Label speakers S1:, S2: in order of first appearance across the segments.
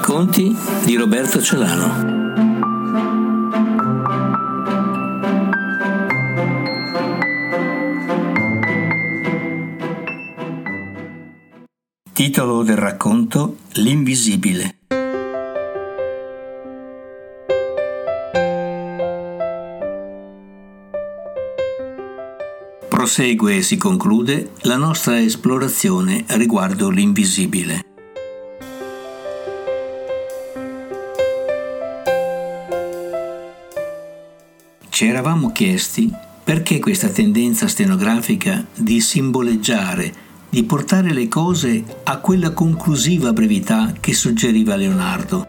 S1: Racconti di Roberto Celano. Titolo del racconto L'invisibile. Prosegue e si conclude la nostra esplorazione riguardo l'invisibile. Ci eravamo chiesti perché questa tendenza stenografica di simboleggiare, di portare le cose a quella conclusiva brevità che suggeriva Leonardo.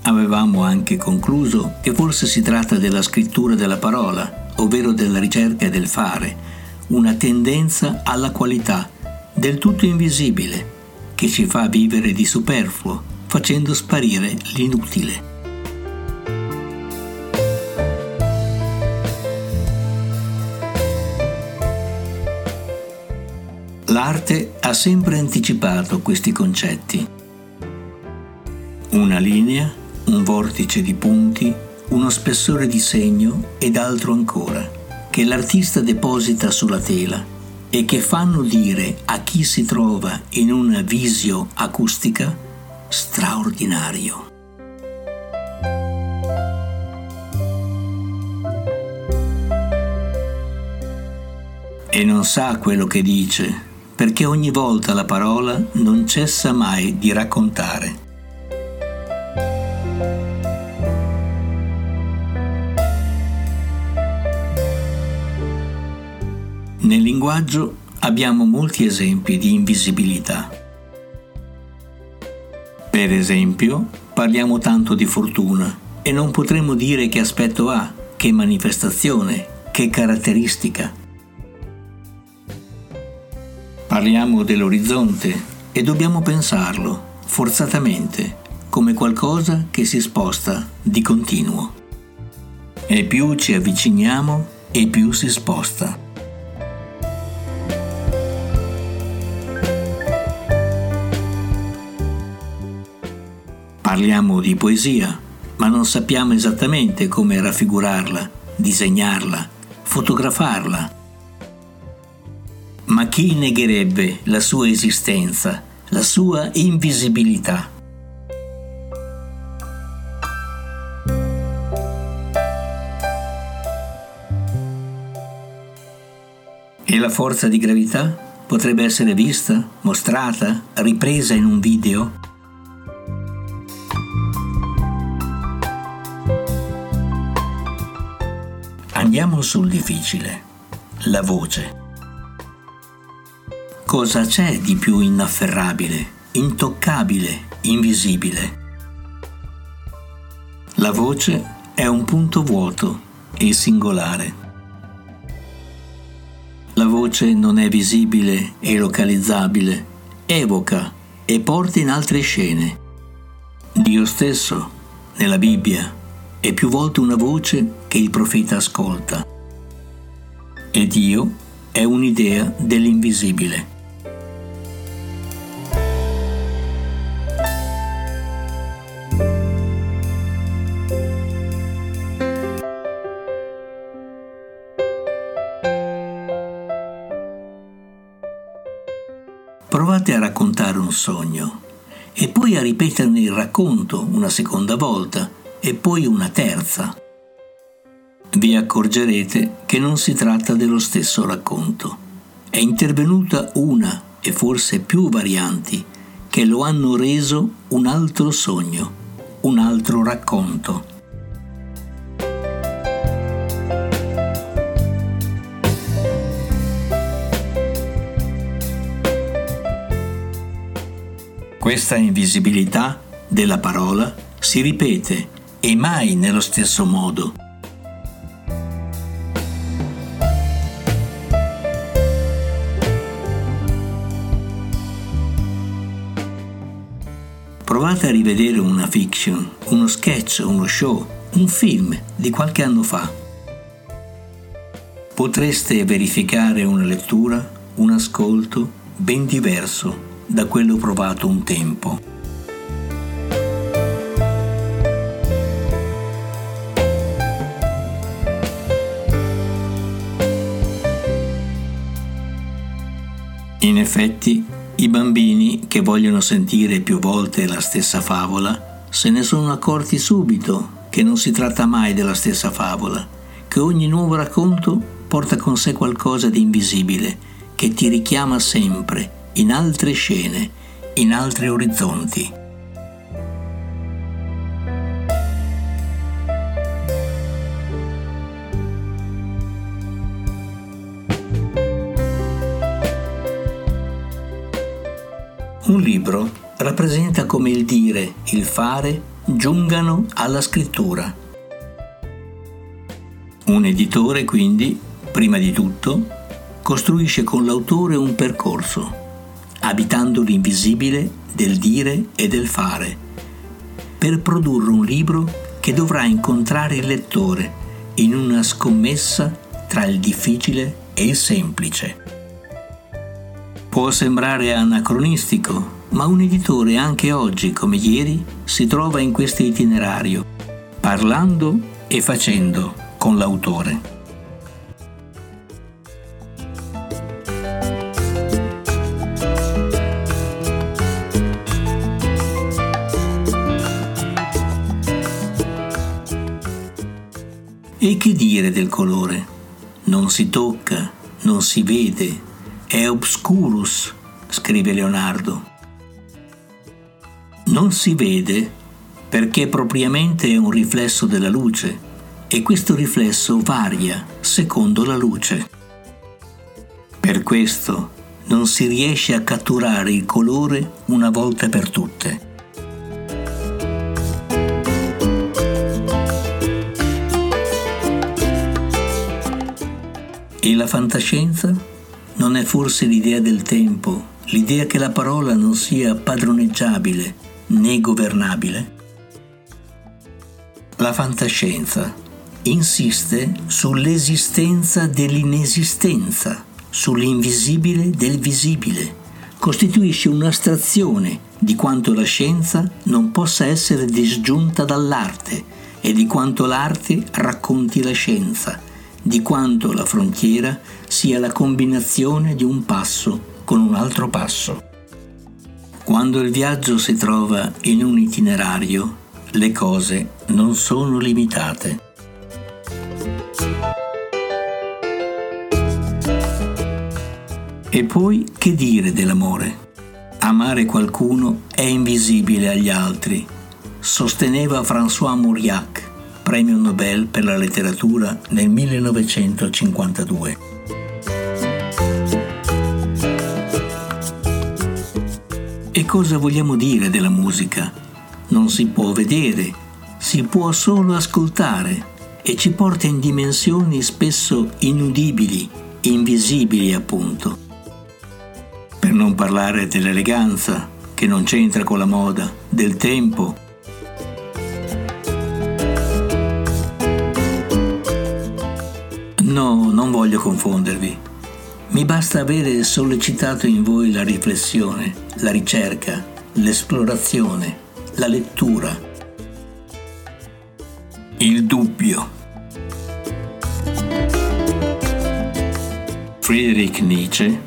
S1: Avevamo anche concluso che forse si tratta della scrittura della parola, ovvero della ricerca e del fare, una tendenza alla qualità del tutto invisibile, che ci fa vivere di superfluo, facendo sparire l'inutile. L'arte ha sempre anticipato questi concetti. Una linea, un vortice di punti, uno spessore di segno ed altro ancora, che l'artista deposita sulla tela e che fanno dire a chi si trova in una visio acustica straordinario. E non sa quello che dice, perché ogni volta la parola non cessa mai di raccontare. Nel linguaggio abbiamo molti esempi di invisibilità. Per esempio, parliamo tanto di fortuna e non potremmo dire che aspetto ha, che manifestazione, che caratteristica. Parliamo dell'orizzonte e dobbiamo pensarlo, forzatamente, come qualcosa che si sposta di continuo. E più ci avviciniamo e più si sposta. Parliamo di poesia, ma non sappiamo esattamente come raffigurarla, disegnarla, fotografarla. Ma chi negherebbe la sua esistenza, la sua invisibilità? E la forza di gravità potrebbe essere vista, mostrata, ripresa in un video? Andiamo sul difficile, la voce. Cosa c'è di più inafferrabile, intoccabile, invisibile? La voce è un punto vuoto e singolare. La voce non è visibile e localizzabile, evoca e porta in altre scene. Dio stesso, nella Bibbia, è più volte una voce che il profeta ascolta. E Dio è un'idea dell'invisibile. Provate a raccontare un sogno e poi a ripeterne il racconto una seconda volta e poi una terza. Vi accorgerete che non si tratta dello stesso racconto. È intervenuta una e forse più varianti che lo hanno reso un altro sogno, un altro racconto. Questa invisibilità della parola si ripete e mai nello stesso modo. Provate a rivedere una fiction, uno sketch, uno show, un film di qualche anno fa. potreste verificare una lettura, un ascolto ben diverso da quello provato un tempo. Effetti, i bambini che vogliono sentire più volte la stessa favola se ne sono accorti subito che non si tratta mai della stessa favola, che ogni nuovo racconto porta con sé qualcosa di invisibile che ti richiama sempre in altre scene, in altri orizzonti. Libro rappresenta come il dire, il fare giungano alla scrittura. Un editore quindi, prima di tutto, costruisce con l'autore un percorso, abitando l'invisibile del dire e del fare, per produrre un libro che dovrà incontrare il lettore in una scommessa tra il difficile e il semplice. Può sembrare anacronistico, ma un editore anche oggi come ieri si trova in questo itinerario, parlando e facendo con l'autore. E che dire del colore? Non si tocca, non si vede, è obscurus, scrive Leonardo. Non si vede perché propriamente è un riflesso della luce e questo riflesso varia secondo la luce. Per questo non si riesce a catturare il colore una volta per tutte. E la fantascienza? Non è forse l'idea del tempo, l'idea che la parola non sia padroneggiabile né governabile? La fantascienza insiste sull'esistenza dell'inesistenza, sull'invisibile del visibile. Costituisce un'astrazione di quanto la scienza non possa essere disgiunta dall'arte e di quanto l'arte racconti la scienza di quanto la frontiera sia la combinazione di un passo con un altro passo. Quando il viaggio si trova in un itinerario, le cose non sono limitate. E poi che dire dell'amore? Amare qualcuno è invisibile agli altri, sosteneva François Mauriac premio Nobel per la letteratura nel 1952. E cosa vogliamo dire della musica? Non si può vedere, si può solo ascoltare e ci porta in dimensioni spesso inudibili, invisibili appunto. Per non parlare dell'eleganza, che non c'entra con la moda, del tempo, No, non voglio confondervi. Mi basta avere sollecitato in voi la riflessione, la ricerca, l'esplorazione, la lettura, il dubbio. Friedrich Nietzsche,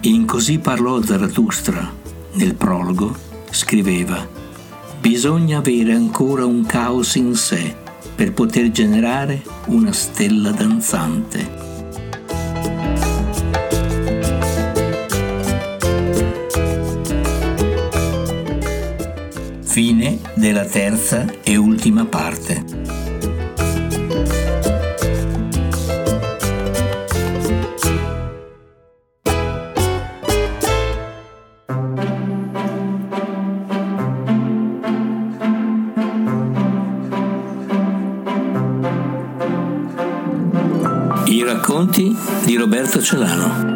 S1: in Così parlò Zarathustra, nel prologo, scriveva Bisogna avere ancora un caos in sé per poter generare una stella danzante. Fine della terza e ultima parte. I racconti di Roberto Celano.